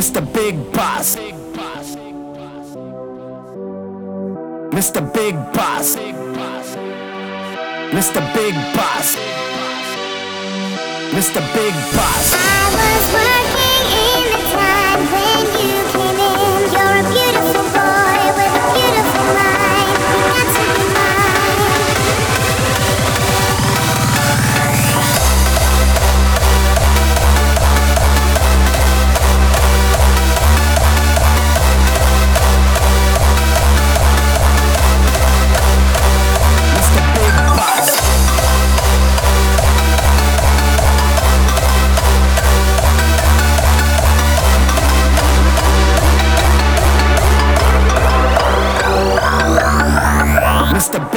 Mr. Big Bass. Mr. Big Bass. Mr. Big Bass. Mr. Big Bass. I was working.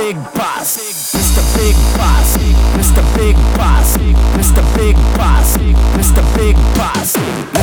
Big Bass. Mr. Big Bass. Mr. Big Bass. Mr. Big Bass. Mr. Big Bass.